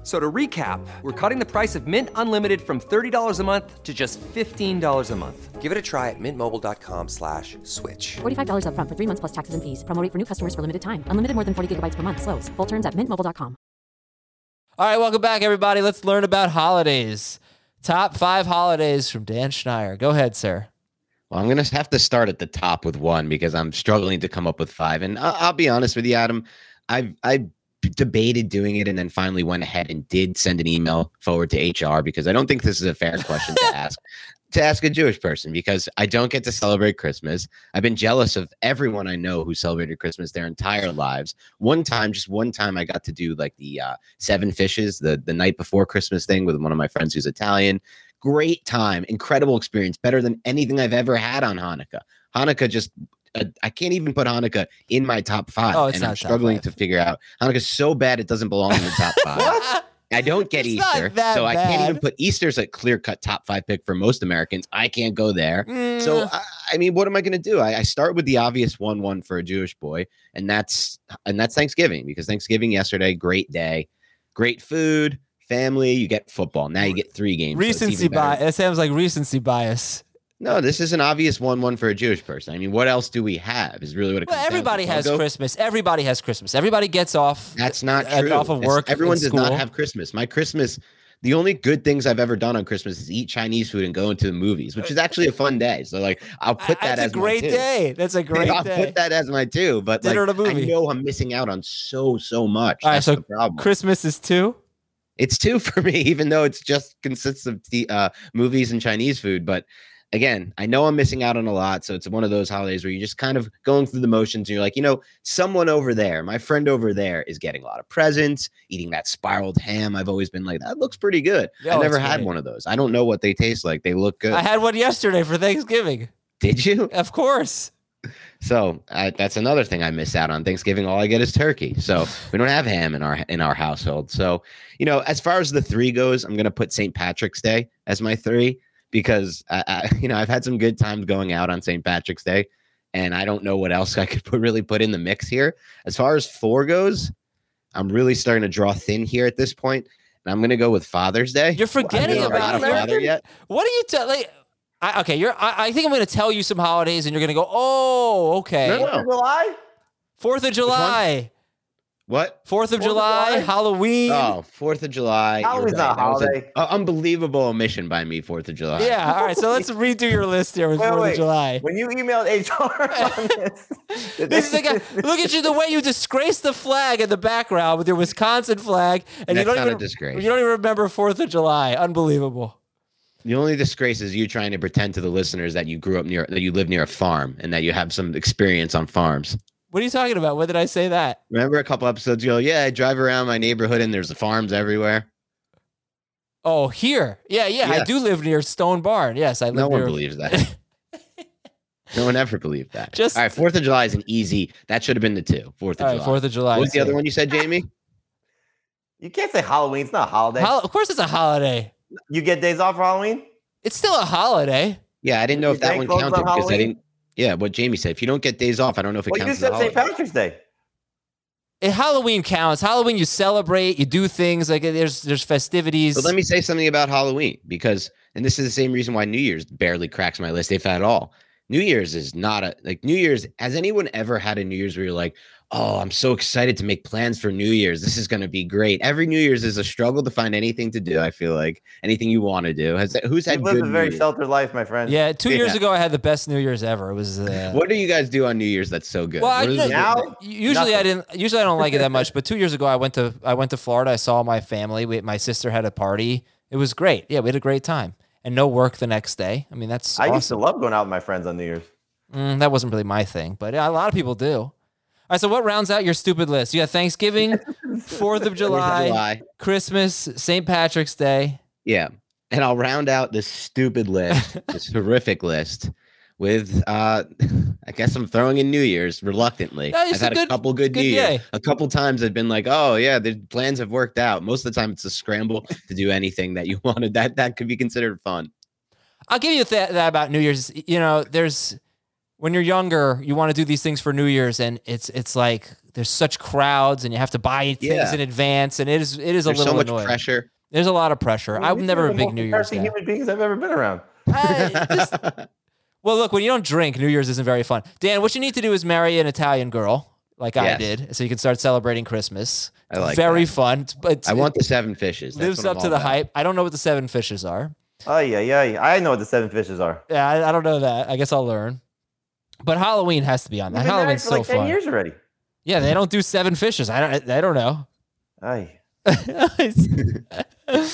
F- So to recap, we're cutting the price of Mint Unlimited from $30 a month to just $15 a month. Give it a try at mintmobile.com slash switch. $45 upfront for three months plus taxes and fees. Promo rate for new customers for limited time. Unlimited more than 40 gigabytes per month. Slows. Full terms at mintmobile.com. All right, welcome back, everybody. Let's learn about holidays. Top five holidays from Dan Schneier. Go ahead, sir. Well, I'm going to have to start at the top with one because I'm struggling to come up with five. And I'll, I'll be honest with you, Adam. I've, I debated doing it and then finally went ahead and did send an email forward to HR because I don't think this is a fair question to ask to ask a Jewish person because I don't get to celebrate Christmas. I've been jealous of everyone I know who celebrated Christmas their entire lives. One time, just one time, I got to do like the uh, seven fishes, the the night before Christmas thing with one of my friends who's Italian. great time, incredible experience, better than anything I've ever had on Hanukkah. Hanukkah just I can't even put Hanukkah in my top five, Oh, it's and not I'm struggling five. to figure out Hanukkah's so bad it doesn't belong in the top five. I don't get It's Easter, so I can't even bad. put Easter's a clear cut top five pick for most Americans. I can't go there. So Mm, I, I mean, what am I going to do? I, I start with the obvious one one for a Jewish boy, and that's and that's Thanksgiving because Thanksgiving yesterday, great day, great food, family. You get football. Now you get three games. so recency better. bias. That sounds like recency bias. No, this is an obvious one one for a Jewish person. I mean, what else do we have? Is really what it comes Well, down to. everybody has? Christmas. Everybody has Christmas. Everybody gets off. That's not uh, true. Off of That's- work. everyone does school. not have Christmas. My Christmas, the only good things I've ever done on Christmas is eat Chinese food and go into the movies, which is actually a fun day. So like, I'll put that That's as a great day. That's a great I'll day. put that as my two. But Dinner like. I know I'm missing out on so so much. All right, That's so the problem. Christmas is two. it's two for me, even though it's just consists of the uh, movies and Chinese food. But again, I know I'm missing out on a lot. So it's one of those holidays where you're just kind of going through the motions and you're like, you know, someone over there, my friend over there is getting a lot of presents, eating that spiraled ham. I've always been like, that looks pretty good. Yeah, I never had great. one of those. I don't know what they taste like. They look good. I had one yesterday for Thanksgiving. Did you? Of course. So I, that's another thing I miss out on Thanksgiving. All I get is turkey. So we don't have ham in our in our household. So you know, as far as the three goes, I'm gonna put St. Patrick's Day as my three because I, I you know I've had some good times going out on St. Patrick's Day, and I don't know what else I could put, really put in the mix here. As far as four goes, I'm really starting to draw thin here at this point, and I'm gonna go with Father's Day. You're forgetting I'm about not a father yet. What are you telling? Like, I, okay, you're. I, I think I'm going to tell you some holidays, and you're going to go, "Oh, okay." No, no. Fourth of July? Fourth of July, What? Fourth of Fourth of July, July? Halloween. Oh, Fourth of July. you're Halloween's not a That was an holiday. unbelievable omission by me. Fourth of July. Yeah. All right. So let's redo your list here with Wait, Fourth of wait. July. When you emailed HR on this, This is they- like a, look at you the way you disgrace the flag in the background with your Wisconsin flag, and you don't not a even disgrace. you don't even remember Fourth of July. Unbelievable. The only disgrace is you trying to pretend to the listeners that you grew up near, that you live near a farm, and that you have some experience on farms. What are you talking about? When did I say that? Remember a couple episodes ago? Yeah, I drive around my neighborhood and there's farms everywhere. Oh, here. Yeah, yeah. I do live near Stone Barn. Yes, I live No one near. believes that. no one ever believed that. Just- all right. Fourth of July is an easy. That should have been the two. Fourth of All right, July. Fourth of July. What was the other one you said, Jamey? you can't say Halloween. It's not a holiday. Hol- of course, it's a holiday. you get days off for Halloween? It's still a holiday. Yeah, I didn't know You if that think one closed counted on because I Halloween? didn't. Yeah, what Jamey said. If you don't get days off, I don't know if it Well, you counts. as a said St. Patrick's Day. It, Halloween counts. Halloween, you celebrate, you do things like uh, there's there's festivities. But let me say something about Halloween because, and this is the same reason why New Year's barely cracks my list, if at all. New Year's is not a like New Year's. Has anyone ever had a New Year's where you're like, oh, I'm so excited to make plans for New Year's. This is going to be great. Every New Year's is a struggle to find anything to do. I feel like anything you want to do. Has who's You had lived good a very sheltered life, my friend. yeah, two years ago I had the best New Year's ever. It was. Uh, What do you guys do on New Year's that's so good? Well, I, What is Now- usually I Nothing. didn't. Usually I don't like it that much. But two years ago I went to I went to Florida. I saw my family. We, my sister had a party. It was great. Yeah, we had a great time, and no work the next day. I mean, that's I awesome. used to love going out with my friends on New Year's. Mm, that wasn't really my thing, but a lot of people do. All right, so what rounds out your stupid list? You got Thanksgiving, Fourth of July, July. Christmas, St. Patrick's Day. Yeah. And I'll round out this stupid list, this horrific list, with uh I guess I'm throwing in New Year's reluctantly. I've a had good- a couple good, good New Year. A couple times I've been like, oh yeah, the plans have worked out. Most of the time it's a scramble to do anything that you wanted. That that could be considered fun. I'll give you that, that about New Year's. You know, there's when you're younger, you want to do these things for New Year's, and it's it's like there's such crowds, and you have to buy things Yeah. in advance, and it is it is a little so much annoying. pressure. There's a lot of pressure. I mean, I'm never a big New Year's depressing guy. human beings I've ever been around. I just- well, look, when you don't drink, New Year's isn't very fun. Dan, what you need to do is marry an Italian girl, like I did, so you can start celebrating Christmas. I like very that. fun, but I want the seven fishes. That's lives up to the about. hype. I don't know what the seven fishes are. Oh yeah, yeah. I know what the seven fishes are. Yeah, I, I don't know that. I guess I'll learn. But Halloween has to be on that. We've been married Halloween's so like ten fun. years already. Yeah, they don't do seven fishes. I don't. I don't know. Aye. uh,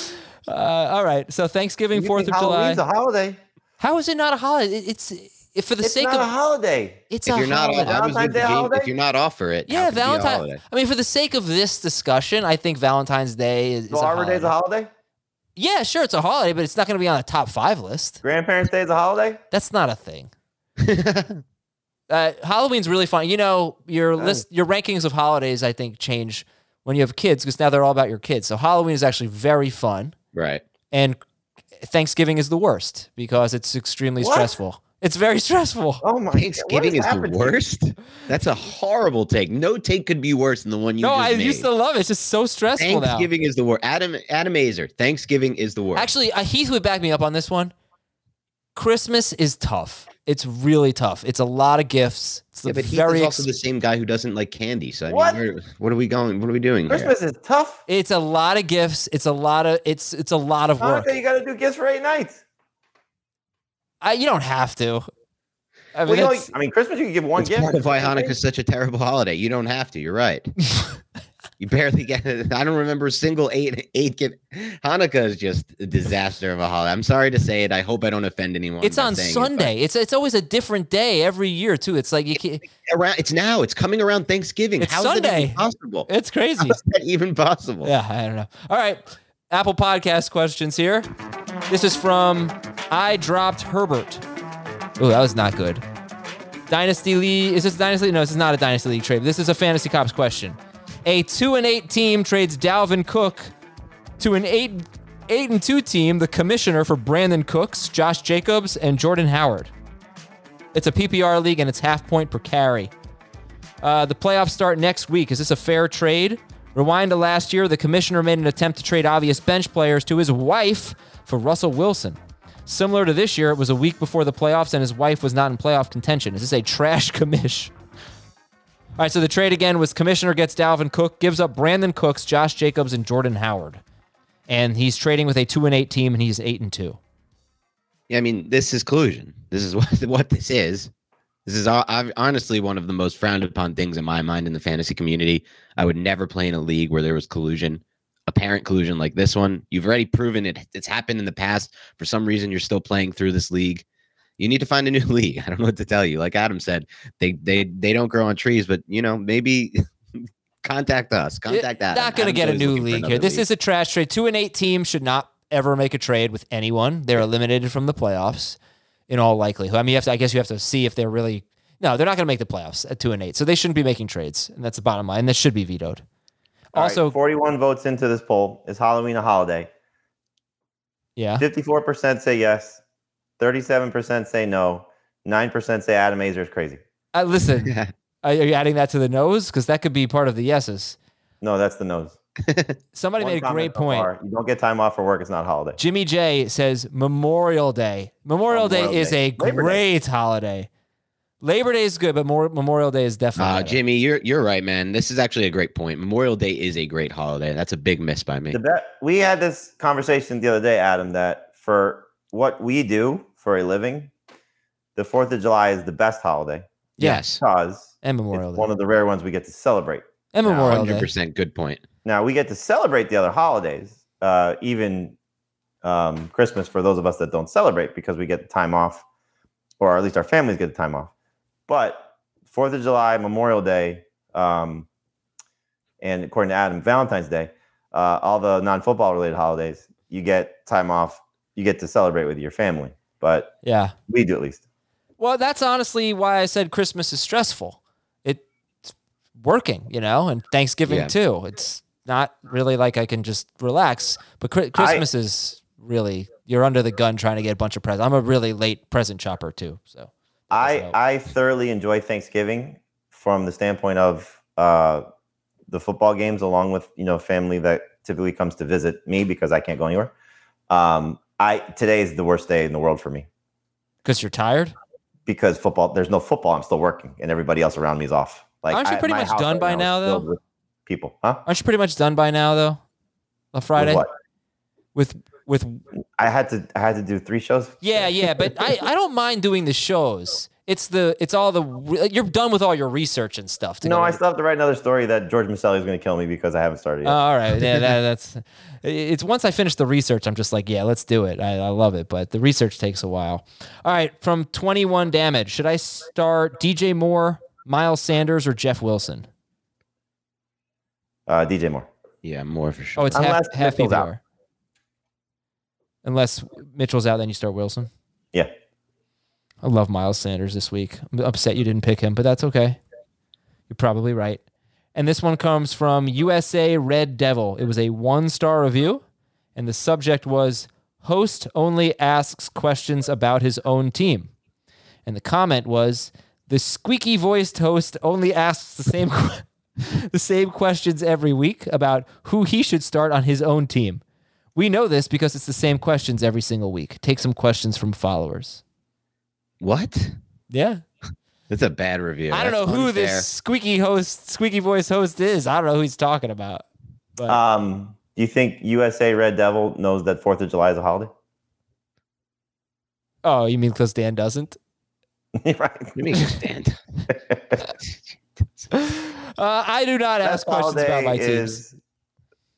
all right. So Thanksgiving, Fourth think of July. Halloween's a holiday. How is it not a holiday? It- It's it, for the It's sake not of a holiday. it's If a you're not, holiday. I was with Valentine's Day the game. holiday? If you're not off for it, how yeah, could it be a Valentine. holiday? I mean, for the sake of this discussion, I think Valentine's Day is, is So a Arbor Day's a holiday. holiday. Yeah, sure, it's a holiday, but it's not going to be on the top five list. Grandparents' Day is a holiday. That's not a thing. uh, Halloween's really fun. You know, your list, your rankings of holidays, I think, change when you have kids because now they're all about your kids. So Halloween is actually very fun, Right. and Thanksgiving is the worst because it's extremely What? stressful. It's very stressful. Oh my! Thanksgiving is the worst. That's a horrible take. No take could be worse than the one you no, just I made. used to love it. It's just so stressful now. Thanksgiving is the worst. Adam Adam Aizer. Thanksgiving is the worst. Actually, uh, Heath would back me up on this one. Christmas is tough. It's really tough. It's a lot of gifts. It's yeah, but he's also ex- the same guy who doesn't like candy. So I What? mean, where, what are we going? What are we doing? Christmas is tough. it's a lot of gifts. It's a lot of it's it's a lot of work. Hanukkah, you got to do gifts for eight nights. I, you don't have to. I mean, Well, you know, I mean, Christmas you can give one It's gift. part of why Hanukkah is such a terrible holiday. You don't have to. You're right. you barely get it. I don't remember a single eight eight gift. Hanukkah is just a disaster of a holiday. I'm sorry to say it. I hope I don't offend anyone. it's on saying it, Sunday. it's it's always a different day every year too. It's like you can't. around, it's now. It's coming around Thanksgiving. It's How is that Sunday. even possible? It's crazy. How is that even possible? Yeah, I don't know. All right, Apple Podcast questions here. This is from I dropped Herbert. Oh, that was not good. Dynasty League. Is this Dynasty? No, this is not a Dynasty League trade. This is a Fantasy Cops question. A two and eight team trades Dalvin Cook to an eight eight and two team. The commissioner for Brandin Cooks, Josh Jacobs, and Jordan Howard. It's a PPR league and it's half point per carry. Uh, the playoffs start next week. Is this a fair trade? Rewind to last year, the commissioner made an attempt to trade obvious bench players to his wife for Russell Wilson. Similar to this year, it was a week before the playoffs and his wife was not in playoff contention. Is this a trash commish? All right, so the trade again was commissioner gets Dalvin Cook, gives up Brandin Cooks, Josh Jacobs, and Jordan Howard. And he's trading with a two and eight team, and he's eight and two. Yeah, I mean, this is collusion. This is what what this is. This is I've- honestly one of the most frowned upon things in my mind in the fantasy community. I would never play in a league where there was collusion, apparent collusion like this one. You've already proven it. It's happened in the past. For some reason, you're still playing through this league. You need to find a new league. I don't know what to tell you. Like Adam said, they they they don't grow on trees, but you know maybe contact us. Contact It- Adam. Not going to get a new league here. This league. is a trash trade. Two and eight teams should not ever make a trade with anyone. They're eliminated from the playoffs in all likelihood. I mean, you have to, I guess you have to see if they're really. No, they're not going to make the playoffs at two and eight, so they shouldn't be making trades, and that's the bottom line. This should be vetoed. All right, Also, 41 votes into this poll. Is Halloween a holiday? yeah, 54% say yes. 37% say no. 9% say Adam Aizer is crazy. uh, listen, are you adding that to the nose because that could be part of the yeses? No, that's the nose. Somebody One made a great so point. far, You don't get time off for work. It's not a holiday. Jimmy J says Memorial Day. Memorial, Day Memorial is a Labor Day. great holiday. Labor Day is good, but more, Memorial Day is definitely. Uh, better. Jimmy, you're you're right, man. This is actually a great point. Memorial Day is a great holiday. That's a big miss by me. The bet we had this conversation the other day, Adam, that for what we do for a living, the Fourth of July is the best holiday yes, because and it's Memorial Day. one of the rare ones we get to celebrate. and Memorial hundred Day. percent good point. Now we get to celebrate the other holidays, uh, even um, Christmas for those of us that don't celebrate because we get the time off, or at least our families get the time off. But Fourth of July, Memorial Day, um, and according to Adam, Valentine's Day, uh, all the non-football related holidays, you get time off. You get to celebrate with your family, but Yeah. we do at least. Well, that's honestly why I said Christmas is stressful. It's working, you know, and Thanksgiving Yeah. too. It's not really like I can just relax, but Chri- Christmas is really you're under the gun trying to get a bunch of presents. I'm a really late present shopper too, so I So- I thoroughly enjoy Thanksgiving from the standpoint of uh, the football games, along with you know family that typically comes to visit me because I can't go anywhere. Um, I today is the worst day in the world for me because you're tired. because football. There's no football. I'm still working, and everybody else around me is off. Like, Aren't you pretty my much done by now, though? People, huh? Aren't you pretty much done by now though? A Friday With with with I had to. I had to do three shows. yeah yeah, but I I don't mind doing the shows. It's the it's all the you're done with all your research and stuff. No, I still have to write another story that George Maselli is going to kill me because I haven't started yet. Oh, all right. Yeah, that, that's it's once I finish the research, I'm just like, yeah, let's do it. I, I love it, but the research takes a while. All right, from 21 damage, should I start DJ Moore, Miles Sanders, or Jeff Wilson? Uh, DJ Moore. Yeah, more for sure. Oh, it's half Unless half Mitchell's out. Unless Mitchell's out, then you start Wilson. Yeah. I love Miles Sanders this week. I'm upset you didn't pick him, but that's okay. You're probably right. And this one comes from USA Red Devil. It was a one star review, and the subject was Host only asks questions about his own team. And the comment was The squeaky voiced host only asks the same, the same questions every week about who he should start on his own team. We know this because it's the same questions every single week. Take some questions from followers. What? Yeah. That's a bad review. I don't know who unfair. this squeaky host, squeaky voice host is. I don't know who he's talking about. But Um, do you think USA Red Devil knows that Fourth of July is a holiday? oh, you mean because Dan doesn't? right. What do you mean stand? Uh, I do not ask questions about my holiday teams. is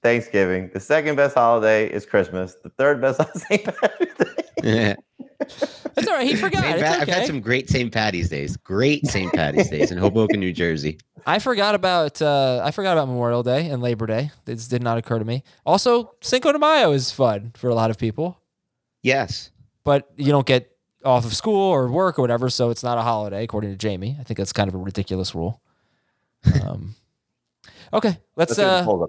Thanksgiving. The second best holiday is Christmas. The third best St. Patrick's Day. That's all right. He forgot. St. It's Pat- I've had some great St. Patty's days. Great St. Patty's days in Hoboken, New Jersey. I forgot about uh, I forgot about Memorial Day and Labor Day. This did not occur to me. Also, Cinco de Mayo is fun for a lot of people, Yes. but you don't get off of school or work or whatever, so it's not a holiday according to Jamey. I think that's kind of a ridiculous rule. Um, okay, let's Let's uh.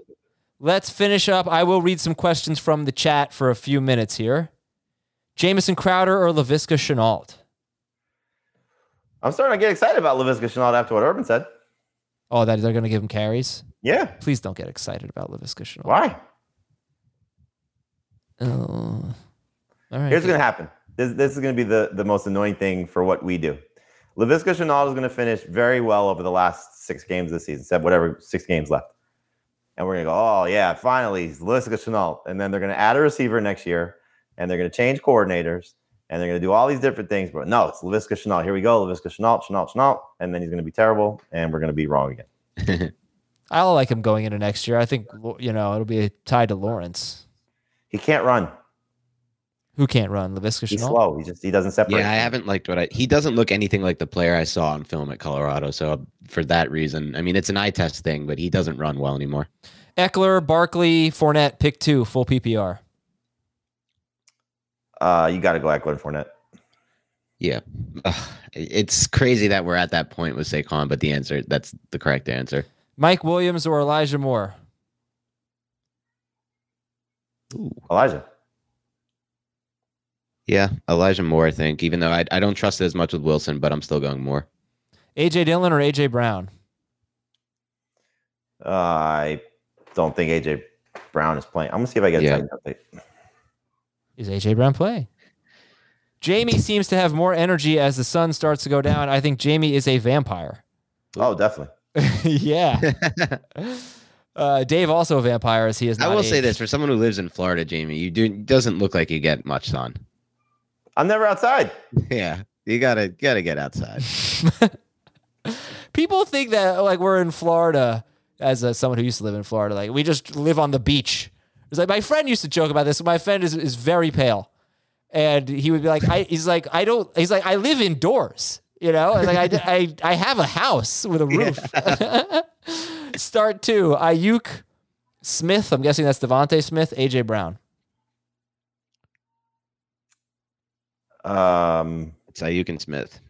Let's finish up. I will read some questions from the chat for a few minutes here. Jamison Crowder or Laviska Shenault? I'm starting to get excited about Laviska Shenault after what Urban said. Oh, that they're going to give him carries? Yeah. Please don't get excited about Laviska Shenault. Why? Oh. all right. Here's what's going to happen. This, this is going to be the, the most annoying thing for what we do. Laviska Shenault is going to finish very well over the last six games this season, except whatever six games left. And we're going to go, oh, yeah, finally, Laviska Shenault. And then they're going to add a receiver next year, and they're going to change coordinators, and they're going to do all these different things. But no, it's Laviska Shenault. Here we go, Laviska Shenault, Shenault, Shenault. And then he's going to be terrible, and we're going to be wrong again. I like him going into next year. I think, you know, it'll be tied to Lawrence. He can't run. Who can't run? Laviska He's Shenault? slow. He just he doesn't separate. Yeah, I haven't liked what I. He doesn't look anything like the player I saw on film at Colorado. So for that reason, I mean, it's an eye test thing, but he doesn't run well anymore. Ekeler, Barkley, Fournette, pick two, full PPR. Uh, you got to go Ekeler and Fournette. Yeah, Ugh, it's crazy that we're at that point with Saquon, but the answer that's the correct answer. Mike Williams or Elijah Moore? Elijah. Yeah, Elijah Moore, I think. Even though I, I don't trust it as much with Wilson, but I'm still going Moore. AJ Dillon or AJ Brown? Uh, I don't think AJ Brown is playing. I'm gonna see if I get a Yeah. Titan update. Is AJ Brown play? Jamey seems to have more energy as the sun starts to go down. I think Jamey is a vampire. Oh, definitely. yeah. Uh, Dave also a vampire as he is. I not will say this for someone who lives in Florida, Jamey, you do doesn't look like you get much sun. I'm never outside. Yeah, you gotta gotta get outside. People think that like we're in Florida as a, someone who used to live in Florida. Like we just live on the beach. It's like my friend used to joke about this. My friend is, is very pale, and he would be like, I, he's like, I don't. He's like, I live indoors. You know, And, like I, I, I have a house with a roof. Start two. Aiyuk, Smith. I'm guessing that's DeVonta Smith. AJ Brown. Um, It's Aiyuk and Smith.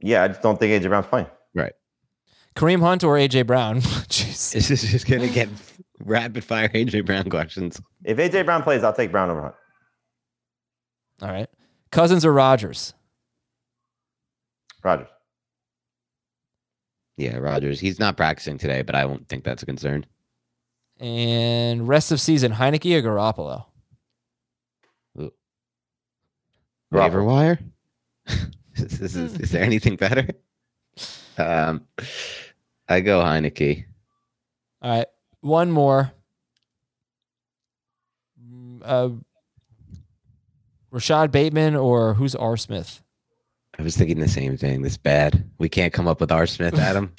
yeah, I just don't think AJ Brown's playing. Right. Kareem Hunt or AJ Brown. Jeez. This is just gonna get rapid fire AJ Brown questions. If AJ Brown plays, I'll take Brown over Hunt. All right. Cousins or Rodgers. Rodgers. Yeah, Rodgers. He's not practicing today, but I won't think that's a concern. And rest of season, Heinicke or Garoppolo? Waiver wire. is, is, is, is there anything better? Um, I go Heinicke. All right. One more. Mm, Uh, Rashod Bateman or who's R. Smith? I was thinking the same thing. This bad. We can't come up with R. Smith, Adam.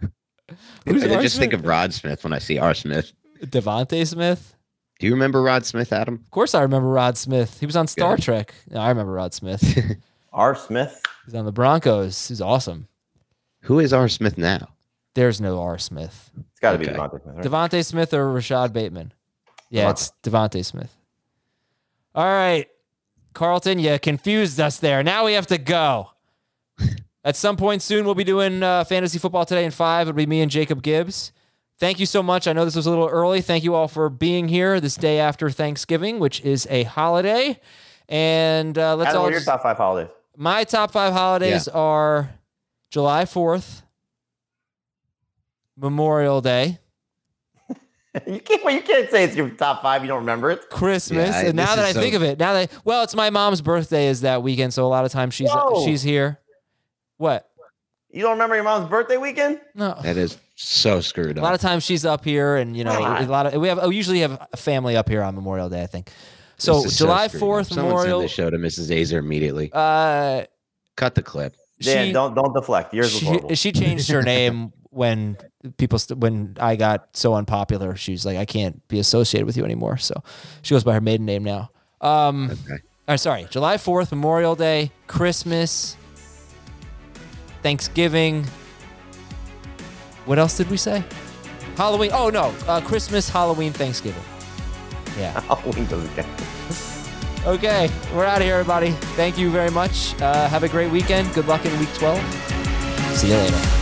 Who's I R. just think of Rod Smith when I see R. Smith. DeVonta Smith? Do you remember Rod Smith, Adam? Of course, I remember Rod Smith. He was on Star Good. Trek. No, I remember Rod Smith. R. Smith. He's on the Broncos. He's awesome. Who is R. Smith now? There's no R. Smith. It's got to be Okay. DeVonta Smith. Right? DeVonta Smith or Rashod Bateman? Yeah, DeVonta. it's DeVonta Smith. All right. Carlton, you confused us there. Now we have to go. At some point soon, we'll be doing uh, fantasy football today in five. It'll be me and Jacob Gibbs. Thank you so much. I know this was a little early. Thank you all for being here this day after Thanksgiving, which is a holiday. And uh, let's Adam, all what are your just- top five holidays? my top five holidays are July 4th, Memorial Day, You can't. Well, you can't say it's your top five. You don't remember it. Christmas. Yeah, I- and now that I so- think of it, now that well, it's my mom's birthday is that weekend, so a lot of times she's Whoa. she's here. What? You don't remember your mom's birthday weekend? No. That is so screwed up. A lot of times she's up here, and you know, Come a lot of we have oh, usually have a family up here on Memorial Day. I think. So July screwed up. Fourth Someone Memorial. Send the show to Mrs. Aizer immediately. Uh, Cut the clip. Yeah, she, don't don't deflect. Yours was she, horrible. she changed her name when people st- when I got so unpopular. She's like, I can't be associated with you anymore. So she goes by her maiden name now. Um, Okay. sorry, July Fourth, Memorial Day, Christmas, Thanksgiving. What else did we say? Halloween. Oh no, uh, Christmas, Halloween, Thanksgiving. Yeah. Halloween doesn't count. Okay, we're out of here, everybody. Thank you very much. Uh, have a great weekend. Good luck in week 12. See you later.